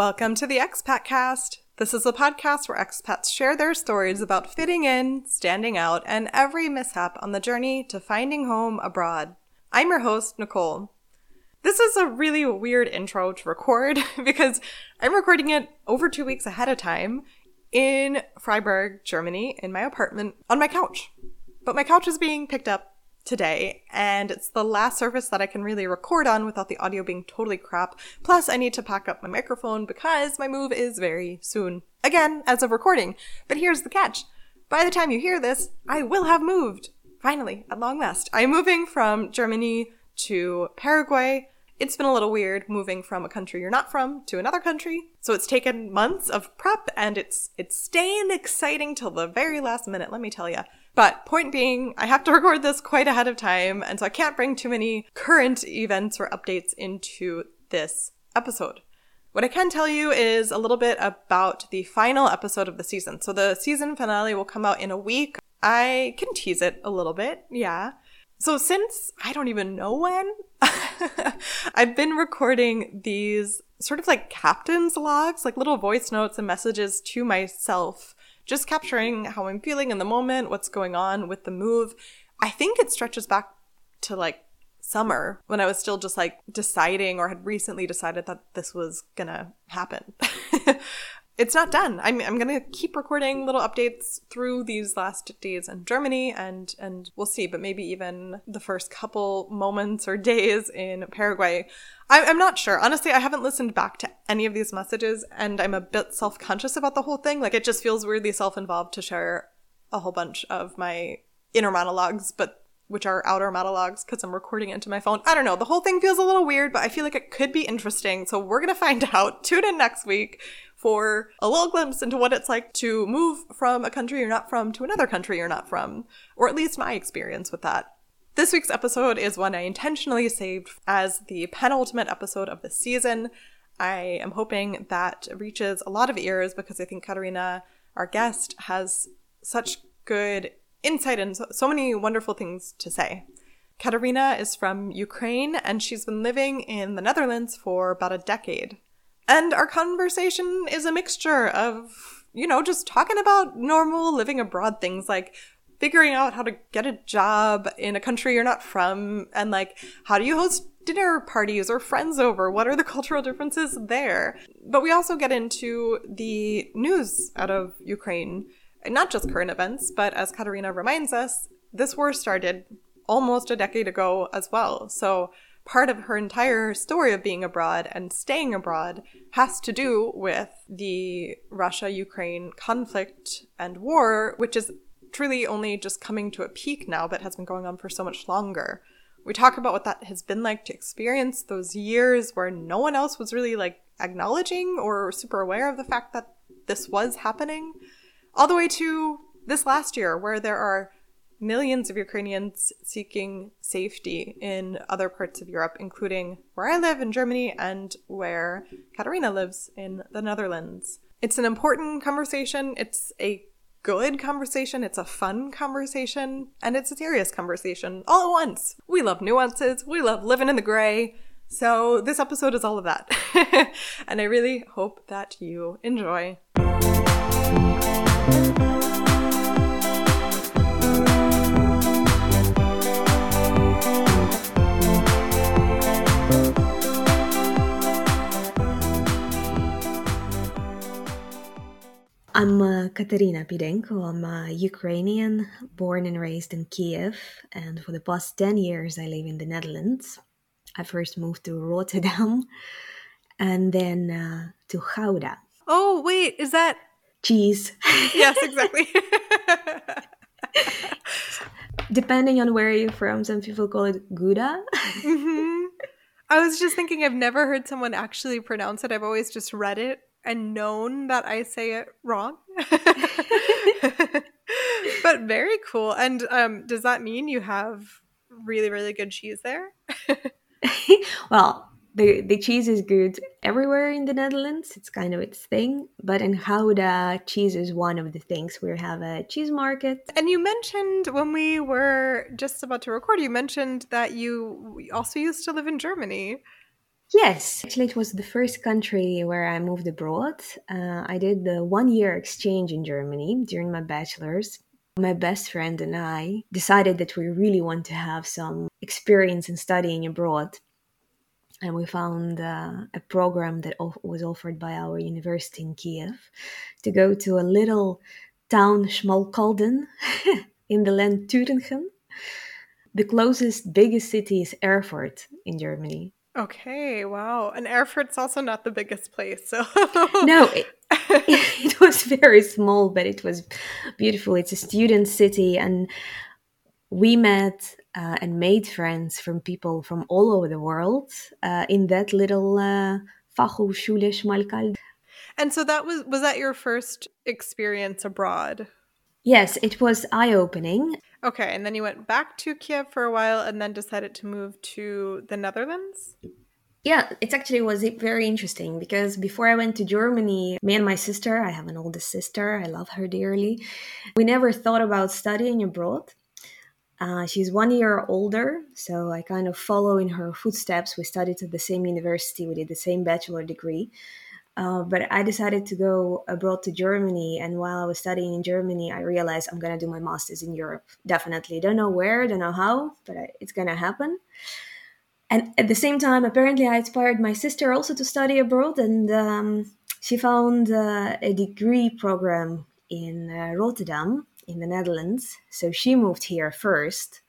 Welcome to the Expat Cast. This is a podcast where expats share their stories about fitting in, standing out, and every mishap on the journey to finding home abroad. I'm your host, Nicole. This is a really weird intro to record because I'm recording it over two weeks ahead of time in Freiburg, Germany, in my apartment on my couch. But my couch is being picked up today, and it's the last surface that I can really record on without the audio being totally crap. Plus, I need to pack up my microphone because my move is very soon. Again, as of recording. But here's the catch. By the time you hear this, I will have moved. Finally, at long last. I'm moving from Germany to Paraguay. It's been a little weird moving from a country you're not from to another country. So it's taken months of prep and it's it's staying exciting till the very last minute, let me tell you. But point being, I have to record this quite ahead of time, and so I can't bring too many current events or updates into this episode. What I can tell you is a little bit about the final episode of the season. So the season finale will come out in a week. I can tease it a little bit, yeah. So since I don't even know when, I've been recording these sort of like captain's logs, like little voice notes and messages to myself just capturing how I'm feeling in the moment, what's going on with the move. I think it stretches back to like summer when I was still just like deciding or had recently decided that this was gonna happen. it's not done. I'm, I'm gonna keep recording little updates through these last days in Germany and and we'll see, but maybe even the first couple moments or days in Paraguay. I, I'm not sure. Honestly, I haven't listened back to any of these messages and I'm a bit self-conscious about the whole thing. Like it just feels weirdly self-involved to share a whole bunch of my inner monologues, but which are outer monologues because I'm recording into my phone. I don't know. The whole thing feels a little weird, but I feel like it could be interesting. So we're going to find out. Tune in next week for a little glimpse into what it's like to move from a country you're not from to another country you're not from, or at least my experience with that. This week's episode is one I intentionally saved as the penultimate episode of the season. I am hoping that reaches a lot of ears because I think Kateryna, our guest, has such good insight and so, many wonderful things to say. Kateryna is from Ukraine and she's been living in the Netherlands for about a decade. And our conversation is a mixture of, you know, just talking about normal living abroad things like figuring out how to get a job in a country you're not from and like how do you host dinner parties or friends over? What are the cultural differences there? But we also get into the news out of Ukraine not just current events, but as Kateryna reminds us, this war started almost a decade ago as well. So part of her entire story of being abroad and staying abroad has to do with the Russia Ukraine conflict and war, which is truly only just coming to a peak now, but has been going on for so much longer. We talk about what that has been like to experience those years where no one else was really like acknowledging or super aware of the fact that this was happening all the way to this last year, where there are millions of Ukrainians seeking safety in other parts of Europe, including where I live in Germany and where Kateryna lives in the Netherlands. It's an important conversation. It's a good conversation. It's a fun conversation. And it's a serious conversation all at once. We love nuances. We love living in the gray. So this episode is all of that. and I really hope that you enjoy. I'm uh, Kateryna Pidenko. I'm a Ukrainian, born and raised in Kiev, and for the past 10 years I live in the Netherlands. I first moved to Rotterdam and then uh, to Gouda. Oh, wait, is that cheese? Yes, exactly. Depending on where you're from, some people call it Gouda. Mm-hmm. I was just thinking, I've never heard someone actually pronounce it. I've always just read it and known that I say it wrong. but very cool. And um, does that mean you have really, really good cheese there? well, the, the cheese is good everywhere in the Netherlands. It's kind of its thing. But in Gouda, cheese is one of the things. We have a cheese market. And you mentioned when we were just about to record, you mentioned that you also used to live in Germany. Yes, actually, it was the first country where I moved abroad. Uh, I did the one year exchange in Germany during my bachelor's. My best friend and I decided that we really want to have some experience in studying abroad. And we found uh, a program that was offered by our university in Kiev to go to a little town, Schmalkalden, in the land Thüringen. The closest, biggest city is Erfurt in Germany. Okay, wow. And Erfurt's also not the biggest place, so no, it, it was very small, but it was beautiful. It's a student city, and we met uh, and made friends from people from all over the world uh, in that little uh, Fachhochschule Schmalkalden. And so that was was that your first experience abroad? Yes, it was eye opening. Okay, and then you went back to Kiev for a while and then decided to move to the Netherlands? Yeah, it actually was very interesting because before I went to Germany, me and my sister, I have an older sister, I love her dearly, we never thought about studying abroad. Uh, she's one year older, so I kind of follow in her footsteps. We studied at the same university, we did the same bachelor degree. Uh, but I decided to go abroad to Germany. And while I was studying in Germany, I realized I'm going to do my master's in Europe. Definitely. Don't know where, don't know how, but it's going to happen. And at the same time, apparently, I inspired my sister also to study abroad. And um, she found uh, a degree program in uh, Rotterdam, in the Netherlands. So she moved here first.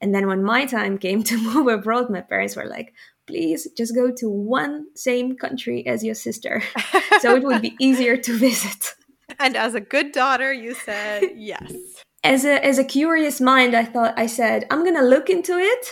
And then when my time came to move abroad, my parents were like, please just go to one same country as your sister. So it would be easier to visit. And as a good daughter you said yes. As a as a curious mind i thought i said i'm gonna look into it.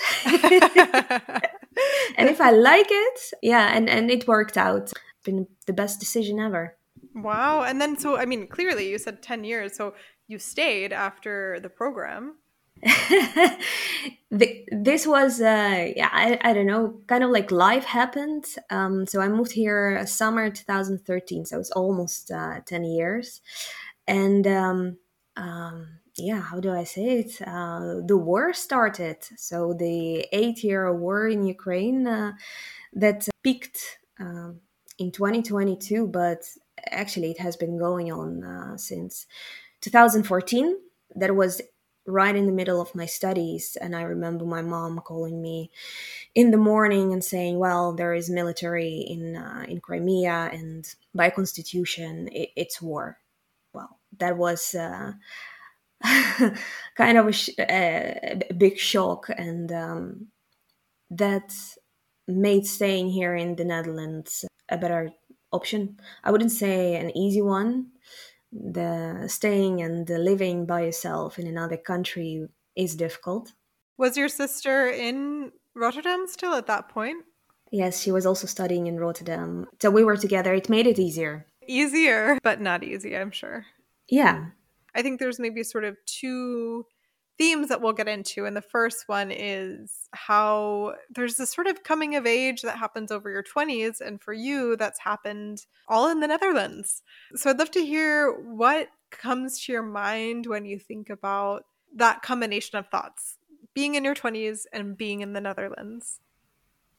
And if i like it yeah and and it worked out. Been the best decision ever. Wow. And then so i mean clearly you said 10 years so you stayed after the program this was uh, yeah I, I don't know kind of like life happened. Um, so i moved here summer 2013 so it's almost uh, 10 years. And um, um, yeah how do i say it? Uh, the war started. So the eight year war in ukraine uh, that peaked um, in 2022 but actually it has been going on uh, since 2014 that was right in the middle of my studies and i remember my mom calling me in the morning and saying well there is military in uh, in crimea and by constitution it, it's war. Well that was uh, kind of a, sh- a, big shock and um, that made staying here in the netherlands a better option. I wouldn't say an easy one the staying and the living by yourself in another country is difficult. Was your sister in Rotterdam still at that point? Yes, she was also studying in Rotterdam. So we were together. It made it easier. Easier, but not easy, I'm sure. Yeah. I think there's maybe sort of two themes that we'll get into. And the first one is how there's this sort of coming of age that happens over your 20s. And for you, that's happened all in the Netherlands. So I'd love to hear what comes to your mind when you think about that combination of thoughts being in your 20s and being in the Netherlands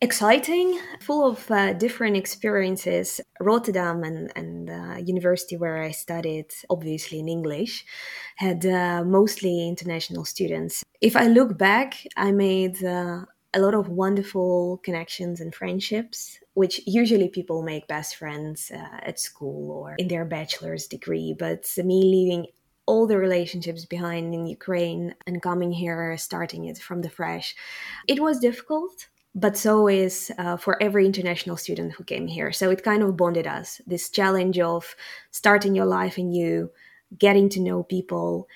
exciting, full of uh, different experiences. Rotterdam and, and uh, university where I studied, obviously in English, had uh, mostly international students. If I look back, I made uh, a lot of wonderful connections and friendships, which usually people make best friends uh, at school or in their bachelor's degree. But me leaving all the relationships behind in Ukraine and coming here, starting it from the fresh, it was difficult but so is uh, for every international student who came here. So it kind of bonded us this challenge of starting your life anew, getting to know people.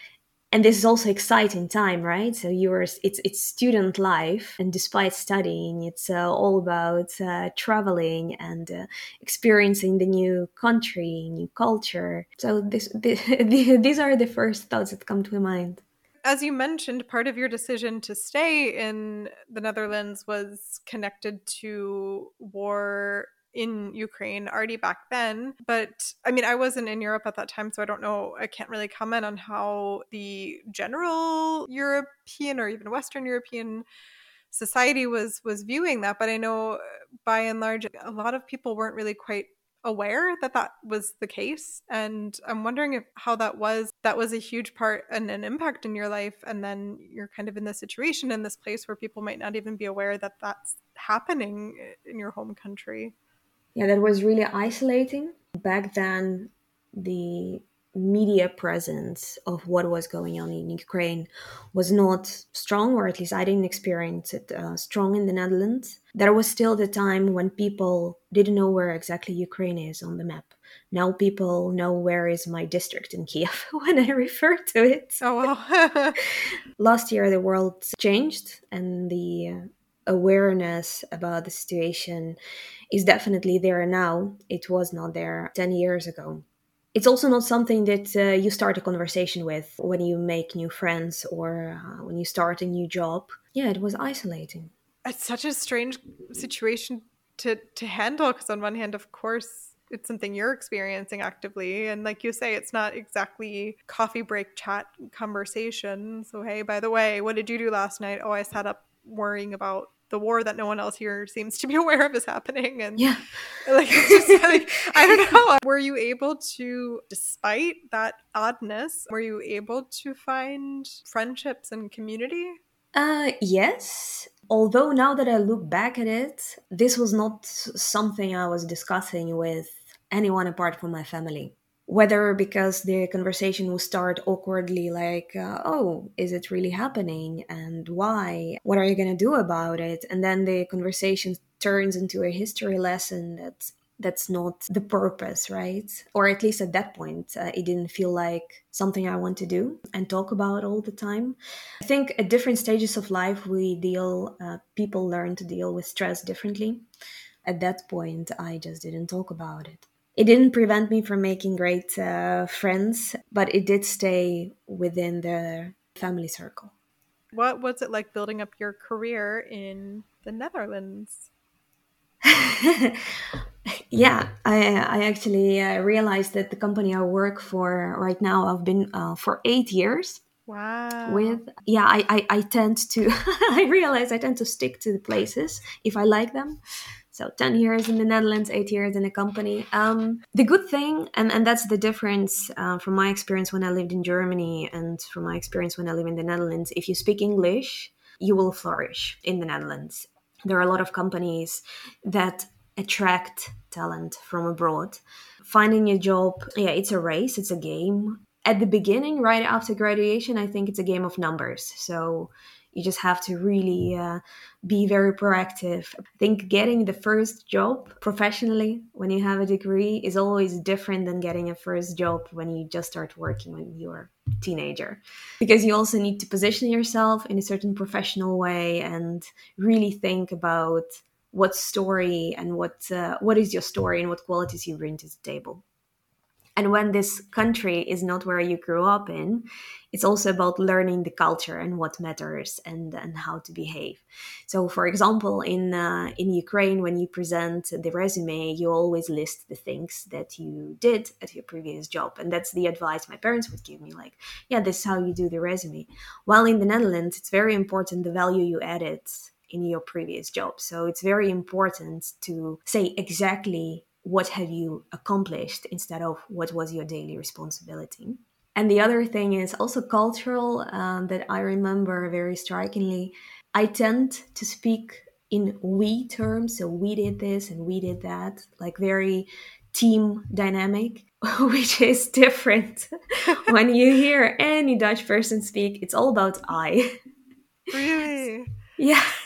And this is also exciting time, right? So you're it's it's student life, and despite studying, it's uh, all about uh, traveling and uh, experiencing the new country, new culture. So this, this these are the first thoughts that come to my mind as you mentioned, part of your decision to stay in the Netherlands was connected to war in Ukraine already back then. But I mean, I wasn't in Europe at that time, so I don't know. I can't really comment on how the general European or even Western European society was was viewing that but i know by and large a lot of people weren't really quite aware that that was the case and i'm wondering if how that was that was a huge part and an impact in your life and then you're kind of in this situation in this place where people might not even be aware that that's happening in your home country yeah that was really isolating back then the media presence of what was going on in Ukraine was not strong, or at least I didn't experience it uh, strong in the Netherlands. There was still the time when people didn't know where exactly Ukraine is on the map. Now people know where is my district in Kiev when I refer to it. Oh, wow. Last year, the world changed and the awareness about the situation is definitely there now. It was not there 10 years ago it's also not something that uh, you start a conversation with when you make new friends or uh, when you start a new job. Yeah, it was isolating. It's such a strange situation to to handle because on one hand, of course, it's something you're experiencing actively, and like you say, it's not exactly coffee break chat conversation. So hey, by the way, what did you do last night? Oh, I sat up worrying about the war that no one else here seems to be aware of is happening. And yeah. like it's just like i don't know. Were you able to despite that oddness were you able to find friendships and community? Uh yes although now that i look back at it this was not something i was discussing with anyone apart from my family. Whether because the conversation will start awkwardly like uh, oh is it really happening? And why? What are you going to do about it? And then the conversation turns into a history lesson that's that's not the purpose right or at least at that point uh, it didn't feel like something i want to do and talk about all the time i think at different stages of life we deal uh, people learn to deal with stress differently at that point i just didn't talk about it it didn't prevent me from making great uh, friends, but it did stay within the family circle. What was it like building up your career in the Netherlands? yeah, I, I actually uh, realized that the company I work for right now, I've been uh, for eight years. Wow. With yeah, I, I, I tend to I realize I tend to stick to the places if I like them. So 10 years in the Netherlands, eight years in a company. Um, the good thing, and, and that's the difference uh, from my experience when I lived in Germany and from my experience when I live in the Netherlands, if you speak English, you will flourish in the Netherlands. There are a lot of companies that attract talent from abroad. Finding a job, yeah, it's a race, it's a game. At the beginning, right after graduation, I think it's a game of numbers. So you just have to really uh, be very proactive. I think getting the first job professionally when you have a degree is always different than getting a first job when you just start working when you're a teenager because you also need to position yourself in a certain professional way and really think about what story and what uh, what is your story and what qualities you bring to the table and when this country is not where you grew up in, it's also about learning the culture and what matters and, and how to behave. So, for example, in uh, in Ukraine, when you present the resume, you always list the things that you did at your previous job, and that's the advice my parents would give me. Like, yeah, this is how you do the resume. While in the Netherlands, it's very important the value you added in your previous job. So it's very important to say exactly what have you accomplished instead of what was your daily responsibility. And the other thing is also cultural um, that I remember very strikingly. I tend to speak in we terms, so we did this and we did that, like very team dynamic, which is different when you hear any Dutch person speak. It's all about I. Really? Yeah.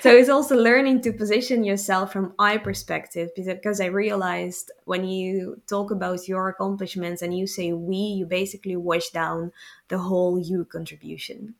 so it's also learning to position yourself from I perspective because I realized when you talk about your accomplishments and you say we, you basically wash down the whole you contribution.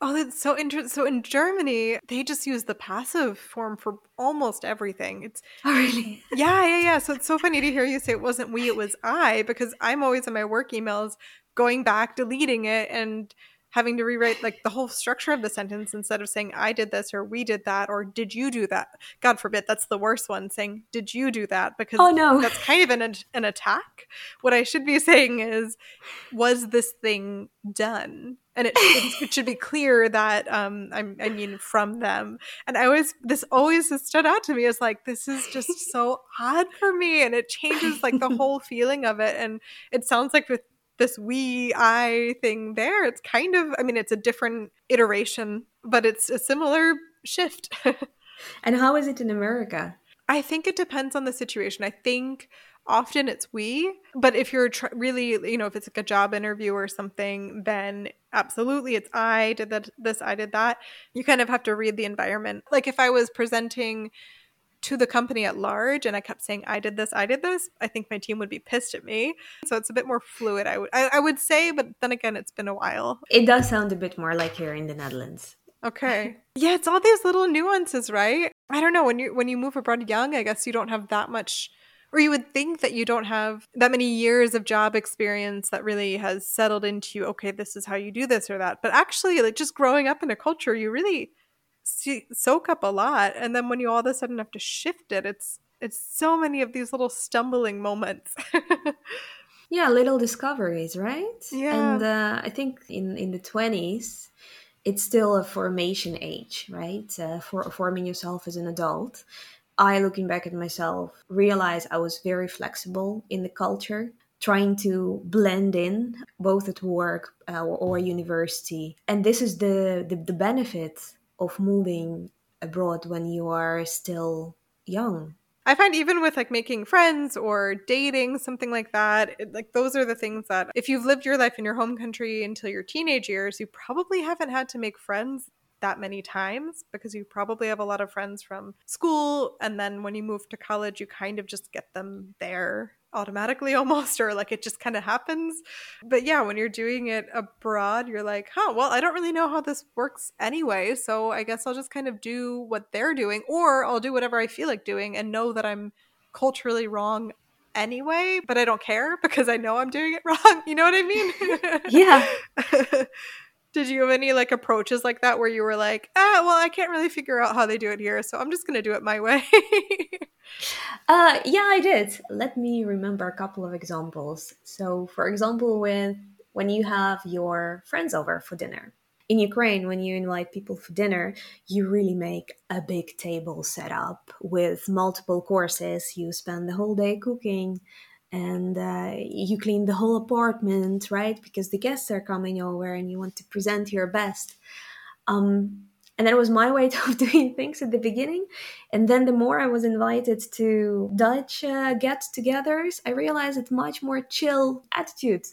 Oh, that's so interesting. So in Germany, they just use the passive form for almost everything. It's oh, really? Yeah, yeah, yeah. So it's so funny to hear you say it wasn't we, it was I, because I'm always in my work emails going back, deleting it, and having to rewrite like the whole structure of the sentence instead of saying I did this or we did that or did you do that? God forbid, that's the worst one saying did you do that because oh, no. that's kind of an an attack. What I should be saying is was this thing done? and it, it, should be clear that um, I'm, I mean from them. And I always this always has stood out to me as like this is just so odd for me, and it changes like the whole feeling of it. And it sounds like with this we I thing there, it's kind of I mean it's a different iteration, but it's a similar shift. and how is it in America? I think it depends on the situation. I think often it's we but if you're tr- really you know if it's like a job interview or something then absolutely it's i did that this i did that you kind of have to read the environment like if i was presenting to the company at large and i kept saying i did this i did this i think my team would be pissed at me. So it's a bit more fluid i would I, I would say but then again it's been a while. It does sound a bit more like here in the netherlands. Okay. Yeah it's all these little nuances right? I don't know when you when you move abroad young i guess you don't have that much or you would think that you don't have that many years of job experience that really has settled into you, okay this is how you do this or that. But actually like just growing up in a culture you really soak up a lot and then when you all of a sudden have to shift it it's it's so many of these little stumbling moments. Yeah little discoveries right? Yeah. and uh, i think in in the 20s it's still a formation age right? Uh, for forming yourself as an adult. I, looking back at myself, realized I was very flexible in the culture, trying to blend in both at work uh, or university. And this is the, the, the benefit of moving abroad when you are still young. I find even with like making friends or dating, something like that, it, like those are the things that if you've lived your life in your home country until your teenage years, you probably haven't had to make friends that many times because you probably have a lot of friends from school and then when you move to college you kind of just get them there automatically almost or like it just kind of happens. But yeah when you're doing it abroad you're like huh well i don't really know how this works anyway so i guess i'll just kind of do what they're doing or i'll do whatever i feel like doing and know that i'm culturally wrong anyway but i don't care because i know i'm doing it wrong. You know what i mean? Yeah did you have any like approaches like that where you were like, ah, well, I can't really figure out how they do it here, so I'm just gonna do it my way? uh, yeah, I did. Let me remember a couple of examples. So, for example, with when you have your friends over for dinner. In Ukraine, when you invite people for dinner, you really make a big table set up with multiple courses. You spend the whole day cooking and uh, you clean the whole apartment, right? Because the guests are coming over and you want to present your best. Um, and that was my way of doing things at the beginning. And then the more I was invited to Dutch uh, get togethers, I realized it's much more chill attitude.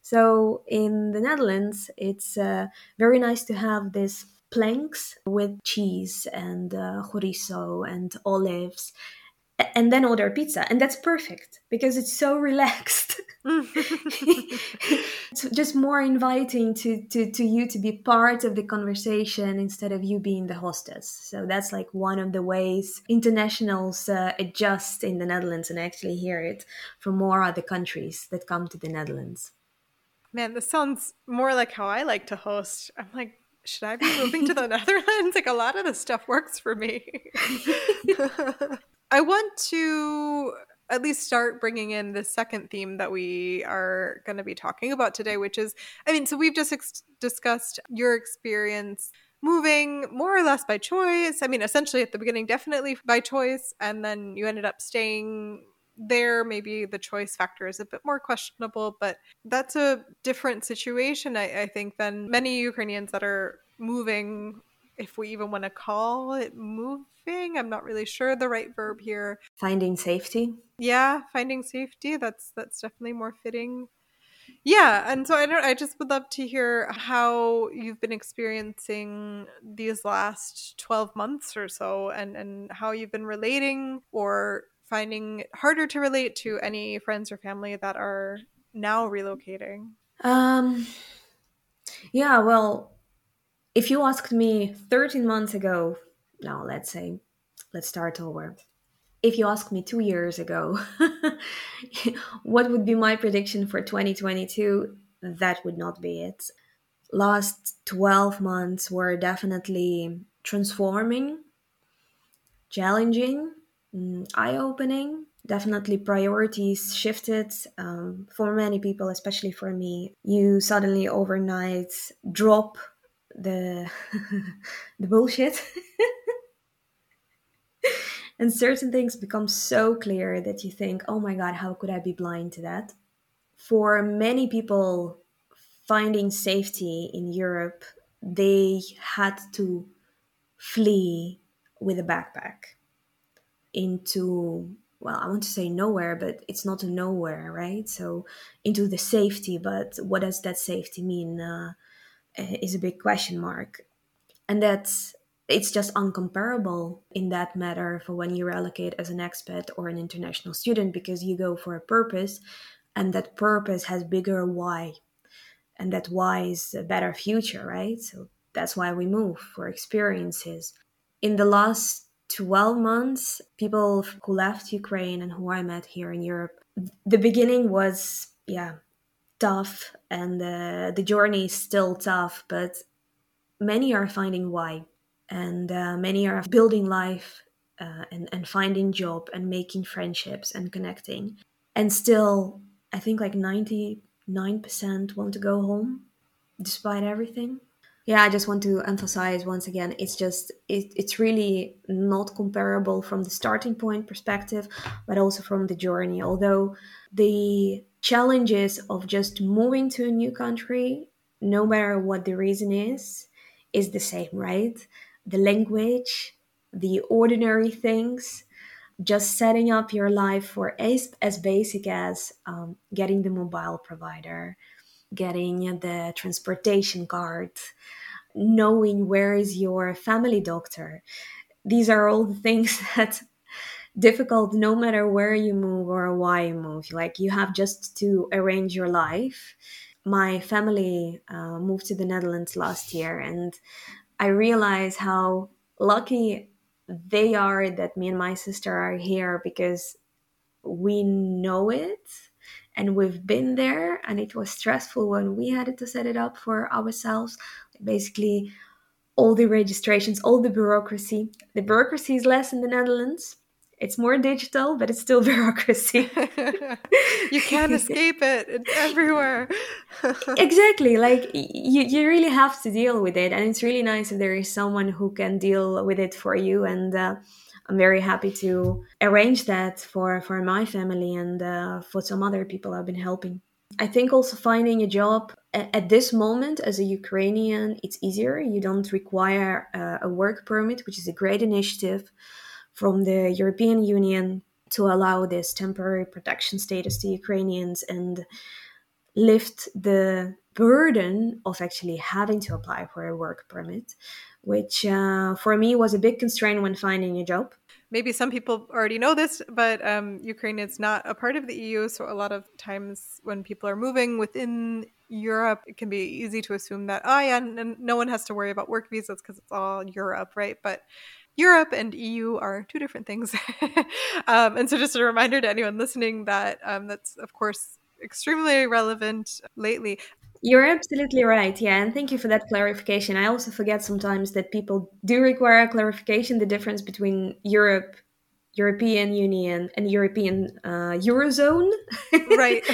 So in the Netherlands, it's uh, very nice to have this planks with cheese and uh, chorizo and olives and then order pizza. And that's perfect because it's so relaxed. It's just more inviting to, to to you to be part of the conversation instead of you being the hostess. So that's like one of the ways internationals uh, adjust in the netherlands and I actually hear it from more other countries that come to the netherlands. Man this sounds more like how i like to host. I'm like should I be moving to the Netherlands? Like a lot of this stuff works for me. I want to at least start bringing in the second theme that we are going to be talking about today, which is I mean, so we've just ex- discussed your experience moving more or less by choice. I mean, essentially at the beginning, definitely by choice, and then you ended up staying there. Maybe the choice factor is a bit more questionable, but that's a different situation, I, I think, than many Ukrainians that are moving if we even want to call it moving. I'm not really sure the right verb here. Finding safety. Yeah, finding safety. That's that's definitely more fitting. Yeah, and so I don't I just would love to hear how you've been experiencing these last 12 months or so and and how you've been relating or finding it harder to relate to any friends or family that are now relocating. Um yeah, well, if you asked me 13 months ago, now let's say, let's start over. If you asked me two years ago, what would be my prediction for 2022? That would not be it. last 12 months were definitely transforming, challenging, mm, eye opening. Definitely priorities shifted um, for many people, especially for me. You suddenly overnight drop the the bullshit and certain things become so clear that you think oh my god how could i be blind to that for many people finding safety in Europe, they had to flee with a backpack into well, I want to say nowhere, but it's not a nowhere, right? So into the safety, but what does that safety mean? Uh, Uh, is a big question mark, and that's it's just uncomparable in that matter for when you relocate as an expat or an international student because you go for a purpose, and that purpose has bigger why. And that why is a better future right? So that's why we move for experiences. In the last 12 months people who left ukraine and who i met here in europe the beginning was yeah tough and uh, the journey is still tough but many are finding why and uh, many are building life uh, and, and finding job and making friendships and connecting and still i think like 90 9% want to go home despite everything. Yeah, I just want to emphasize once again it's just, it, it's really not comparable from the starting point perspective, but also from the journey. Although the challenges of just moving to a new country, no matter what the reason is, is the same, right? The language, the ordinary things, just setting up your life for as, as basic as um, getting the mobile provider, getting the transportation card, knowing where is your family doctor. These are all the things that difficult no matter where you move or why you move. Like you have just to arrange your life. My family uh, moved to the Netherlands last year, and I realize how lucky they are that me and my sister are here because we know it and we've been there and it was stressful when we had to set it up for ourselves basically all the registrations all the bureaucracy the bureaucracy is less in the netherlands it's more digital, but it's still bureaucracy. you can't escape it. It's everywhere. exactly. Like you, you really have to deal with it. And it's really nice if there is someone who can deal with it for you. And uh, I'm very happy to arrange that for, for my family and uh, for some other people I've been helping. I think also finding a job at this moment as a Ukrainian, it's easier. You don't require uh, a work permit, which is a great initiative from the European Union to allow this temporary protection status to Ukrainians and lift the burden of actually having to apply for a work permit, which uh, for me was a big constraint when finding a job. Maybe some people already know this, but um, Ukraine is not a part of the EU. So, a lot of times when people are moving within Europe, it can be easy to assume that, oh, yeah, no one has to worry about work visas because it's all Europe, right? But Europe and EU are two different things. um, and so, just a reminder to anyone listening that um, that's, of course, extremely relevant lately. You're absolutely right. Yeah. And thank you for that clarification. I also forget sometimes that people do require a clarification the difference between Europe European Union and European uh, Eurozone. right.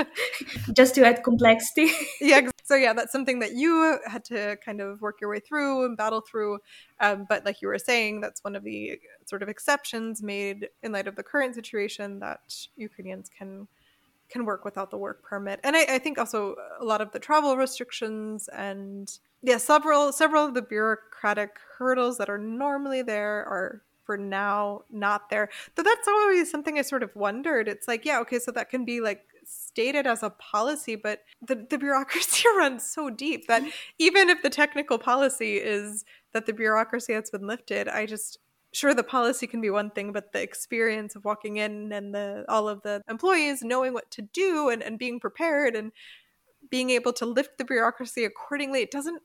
Just to add complexity. yeah. So, yeah, that's something that you had to kind of work your way through and battle through. Um, but, like you were saying, that's one of the sort of exceptions made in light of the current situation that Ukrainians can can work without the work permit and I, I, think also a lot of the travel restrictions and yeah several several of the bureaucratic hurdles that are normally there are for now not there. But that's always something I sort of wondered. It's like, yeah, okay, so that can be like stated as a policy, but the, the bureaucracy runs so deep that mm-hmm. even if the technical policy is that the bureaucracy has been lifted, I just sure the policy can be one thing, but the experience of walking in and the all of the employees knowing what to do and, and being prepared and being able to lift the bureaucracy accordingly, it doesn't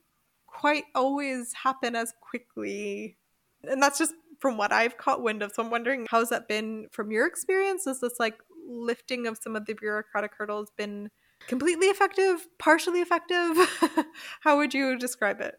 quite always happen as quickly. And that's just from what I've caught wind of. So I'm wondering how's that been from your experience? Is this like lifting of some of the bureaucratic hurdles been completely effective, partially effective? How would you describe it?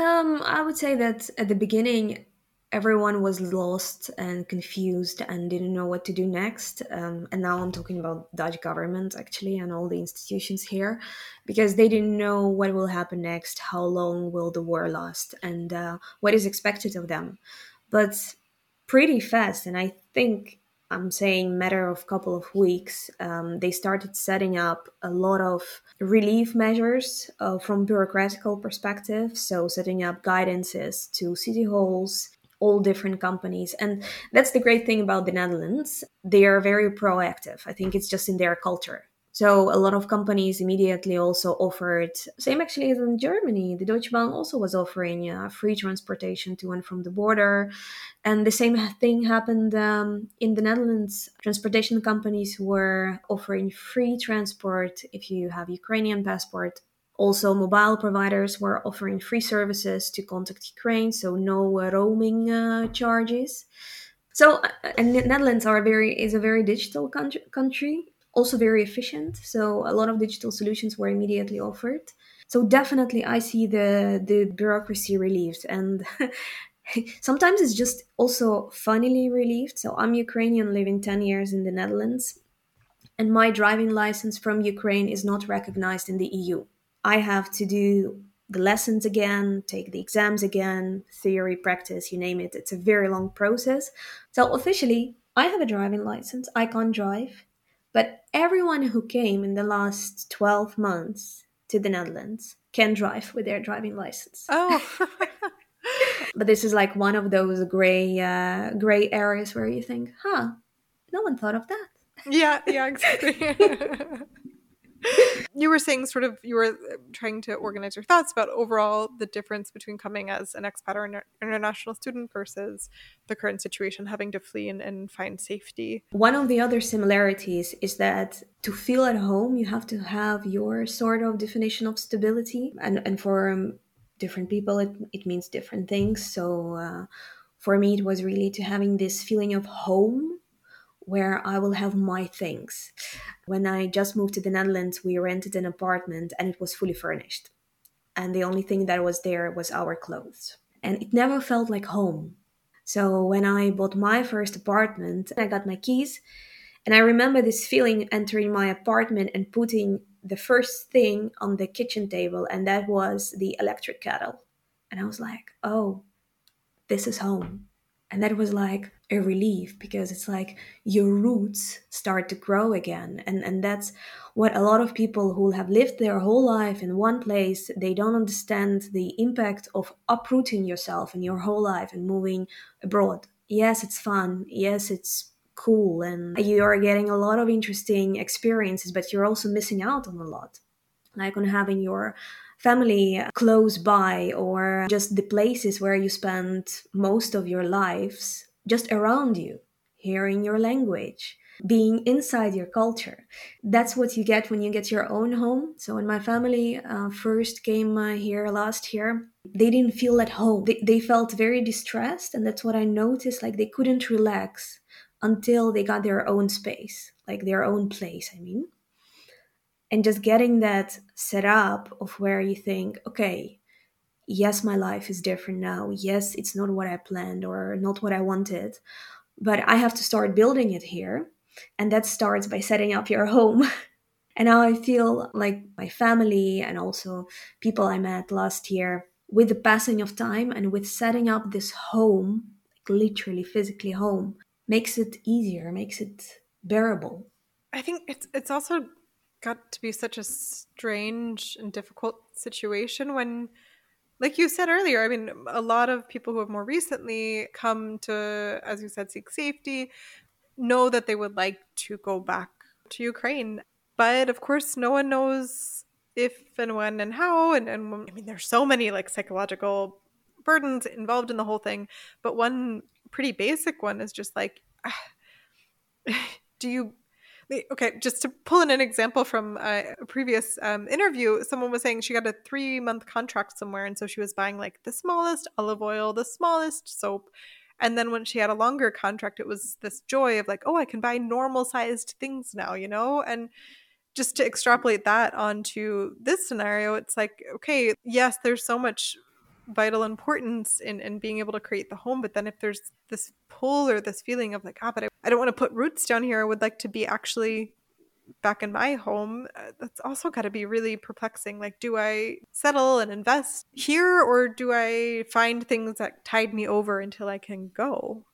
Um, I would say that at the beginning, everyone was lost and confused and didn't know what to do next. Um, and now I'm talking about Dutch government actually and all the institutions here, because they didn't know what will happen next, how long will the war last, and uh, what is expected of them. But pretty fast, and I think I'm saying matter of couple of weeks, um, they started setting up a lot of relief measures uh, from bureaucratical perspective. So setting up guidances to city halls, all different companies, and that's the great thing about the Netherlands. They are very proactive. I think it's just in their culture. So a lot of companies immediately also offered, same actually as in Germany, the Deutsche Bahn also was offering uh, free transportation to and from the border. And the same thing happened um, in the Netherlands. Transportation companies were offering free transport if you have Ukrainian passport. Also, mobile providers were offering free services to contact Ukraine, so no uh, roaming uh, charges. So, uh, and the Netherlands are very is a very digital country also very efficient. So a lot of digital solutions were immediately offered. So definitely I see the the bureaucracy relieved and sometimes it's just also funnily relieved. So I'm Ukrainian living 10 years in the Netherlands and my driving license from Ukraine is not recognized in the EU. I have to do the lessons again, take the exams again, theory, practice, you name it. It's a very long process. So officially, I have a driving license. I can't drive. But everyone who came in the last 12 months to the Netherlands can drive with their driving license. Oh. but this is like one of those gray uh, gray areas where you think, huh, no one thought of that. Yeah, yeah, exactly. you were saying sort of you were uh, trying to organize your thoughts about overall the difference between coming as an expat or an international student versus the current situation having to flee and, and find safety. One of the other similarities is that to feel at home you have to have your sort of definition of stability. And, and for um, different people it, it means different things. So uh, for me it was really to having this feeling of home where I will have my things. When I just moved to the Netherlands, we rented an apartment and it was fully furnished. And the only thing that was there was our clothes. And it never felt like home. So when I bought my first apartment, I got my keys. And I remember this feeling entering my apartment and putting the first thing on the kitchen table, and that was the electric kettle. And I was like, oh, this is home. And that was like a relief because it's like your roots start to grow again. And, and that's what a lot of people who have lived their whole life in one place, they don't understand the impact of uprooting yourself and your whole life and moving abroad. Yes, it's fun. Yes, it's cool. And you are getting a lot of interesting experiences, but you're also missing out on a lot. Like on having your family close by or just the places where you spend most of your lives just around you, hearing your language, being inside your culture. That's what you get when you get your own home. So when my family uh, first came uh, here last year, they didn't feel at home. They, they felt very distressed, and that's what I noticed. Like they couldn't relax until they got their own space, like their own place, I mean and just getting that set up of where you think okay yes my life is different now. Yes it's not what i planned or not what i wanted but i have to start building it here. And that starts by setting up your home. And now i feel like my family and also people i met last year with the passing of time and with setting up this home like literally physically home makes it easier makes it bearable. I think it's it's also got to be such a strange and difficult situation when like you said earlier i mean a lot of people who have more recently come to as you said seek safety know that they would like to go back to ukraine. But of course no one knows if and when and how. And, and i mean there's so many like psychological burdens involved in the whole thing. But one pretty basic one is just like do you okay just to pull in an example from a previous um, interview someone was saying she got a three month contract somewhere and so she was buying like the smallest olive oil the smallest soap and then when she had a longer contract it was this joy of like oh i can buy normal sized things now you know? And just to extrapolate that onto this scenario, it's like, okay, yes, there's so much vital importance in, in being able to create the home. But then if there's this pull or this feeling of like, ah, but I, I don't want to put roots down here, I would like to be actually back in my home, uh, that's also got to be really perplexing. Like, do I settle and invest here or do I find things that tide me over until I can go?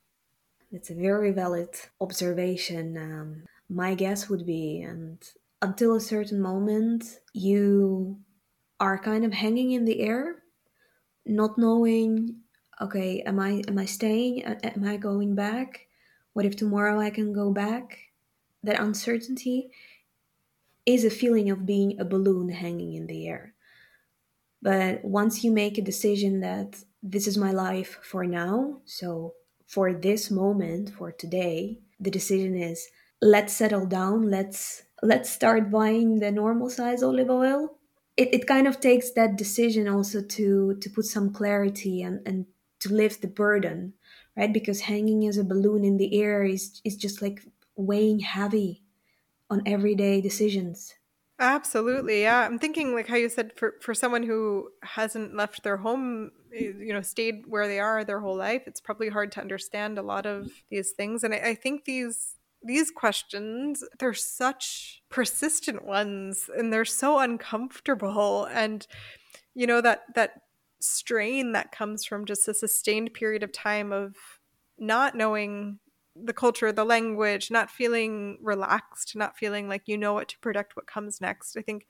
It's a very valid observation. Um, my guess would be, and until a certain moment, you are kind of hanging in the air not knowing okay am i am i staying? Am i going back? What if tomorrow i can go back? That uncertainty is a feeling of being a balloon hanging in the air. But once you make a decision that this is my life for now so for this moment for today the decision is let's settle down let's let's start buying the normal size olive oil it, it kind of takes that decision also to to put some clarity and and to lift the burden right? Because hanging as a balloon in the air is is just like weighing heavy on everyday decisions. Absolutely yeah. I'm thinking like how you said for for someone who hasn't left their home eh, you know stayed where they are their whole life it's probably hard to understand a lot of these things. And i, I think these these questions, they're such persistent ones and they're so uncomfortable. And, you know, that, that strain that comes from just a sustained period of time of not knowing the culture, the language, not feeling relaxed, not feeling like you know what to predict what comes next. I think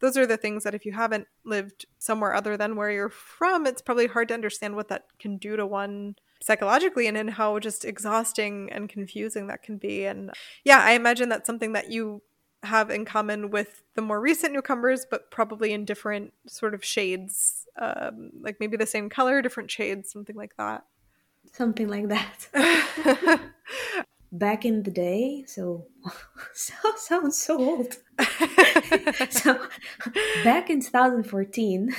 those are the things that if you haven't lived somewhere other than where you're from, it's probably hard to understand what that can do to one psychologically and in how just exhausting and confusing that can be. And yeah, I imagine that's something that you have in common with the more recent newcomers, but probably in different sort of shades, um, like maybe the same color, different shades, something like that. Something like that. Back in the day, so so sounds so old. so back in 2014,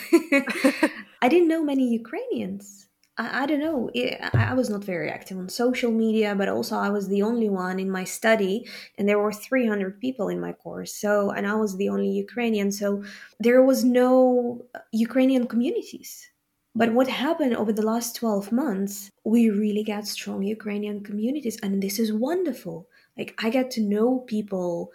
I didn't know many Ukrainians. I, I don't know. I, I was not very active on social media, but also I was the only one in my study, and there were 300 people in my course. So, and I was the only Ukrainian. So, there was no uh, Ukrainian communities. But what happened over the last 12 months, we really got strong Ukrainian communities, and this is wonderful. Like, I get to know people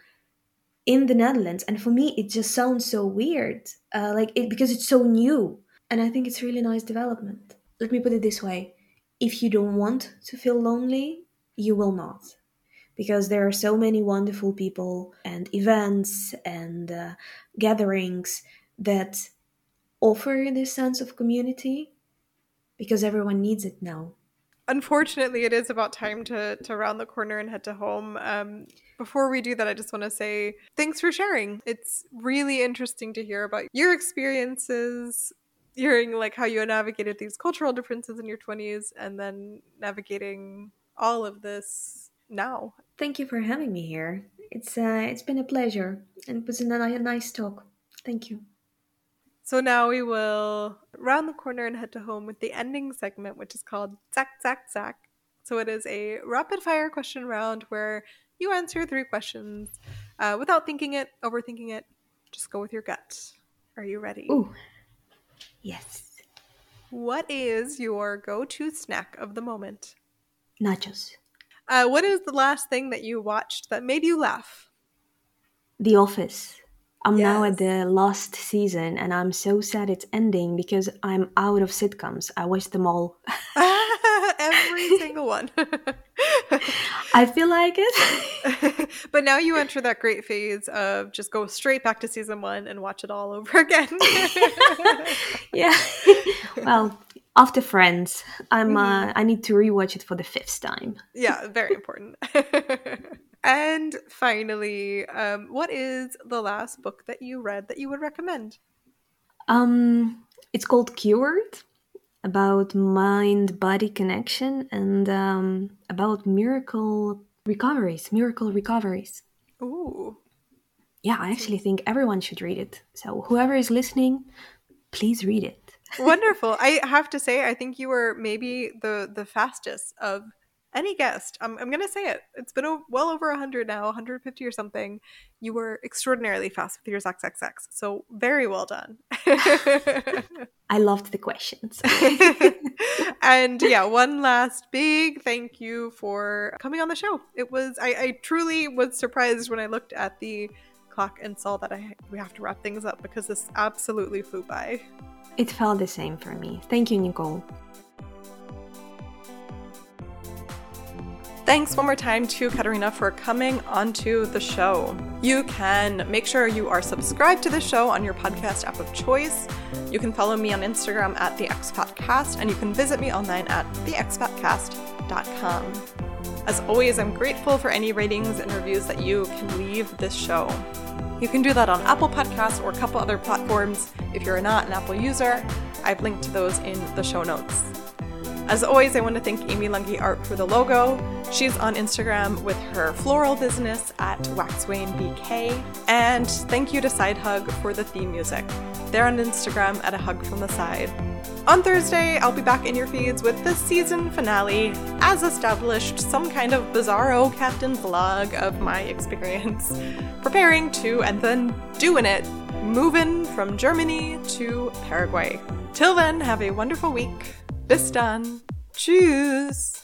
in the Netherlands, and for me, it just sounds so weird, uh, like it because it's so new, and I think it's really nice development let me put it this way if you don't want to feel lonely, you will not. Because there are so many wonderful people and events and uh, gatherings that offer this sense of community because everyone needs it now. Unfortunately, it is about time to, to round the corner and head to home. Um, before we do that, I just want to say thanks for sharing. It's really interesting to hear about your experiences hearing like how you navigated these cultural differences in your 20s and then navigating all of this now. Thank you for having me here. It's uh, it's been a pleasure and it was a nice talk. Thank you. So now we will round the corner and head to home with the ending segment, which is called Zack Zack Zack. So it is a rapid fire question round where you answer three questions uh, without thinking it, overthinking it. Just go with your gut. Are you ready? Ooh, Yes. What is your go to snack of the moment? Nachos. Uh, what is the last thing that you watched that made you laugh? The Office. I'm yes. now at the last season and I'm so sad it's ending because I'm out of sitcoms. I watched them all. Every single one. I feel like it. but now you enter that great phase of just go straight back to season one and watch it all over again. yeah. well, after Friends, I'm. Uh, mm-hmm. I need to rewatch it for the fifth time. Yeah, very important. and finally, um, what is the last book that you read that you would recommend? Um, it's called Cured about mind body connection and um, about miracle recoveries, miracle recoveries. Ooh. Yeah, I actually think everyone should read it. So, whoever is listening, please read it. Wonderful. I have to say, I think you were maybe the the fastest of any guest, I'm, I'm going to say it. It's been a, well over 100 now, 150 or something. You were extraordinarily fast with your XXX. So very well done. I loved the questions. and yeah, one last big thank you for coming on the show. It was, I, I truly was surprised when I looked at the clock and saw that I we have to wrap things up because this absolutely flew by. It felt the same for me. Thank you, Nicole. Thanks one more time to Kateryna for coming onto the show. You can make sure you are subscribed to the show on your podcast app of choice. You can follow me on Instagram at the Expatcast, and you can visit me online at theexpatcast.com. As always, I'm grateful for any ratings and reviews that you can leave this show. You can do that on Apple Podcasts or a couple other platforms. If you're not an Apple user, I've linked to those in the show notes. As always, I want to thank Amy Lungi Art for the logo. She's on Instagram with her floral business at WaxWayneBK. And thank you to Side Hug for the theme music. They're on Instagram at a hug from the side. On Thursday, I'll be back in your feeds with the season finale, as established, some kind of bizarro captain log of my experience preparing to and then doing it, moving from Germany to Paraguay. Till then, have a wonderful week. Bis dann. Tschüss.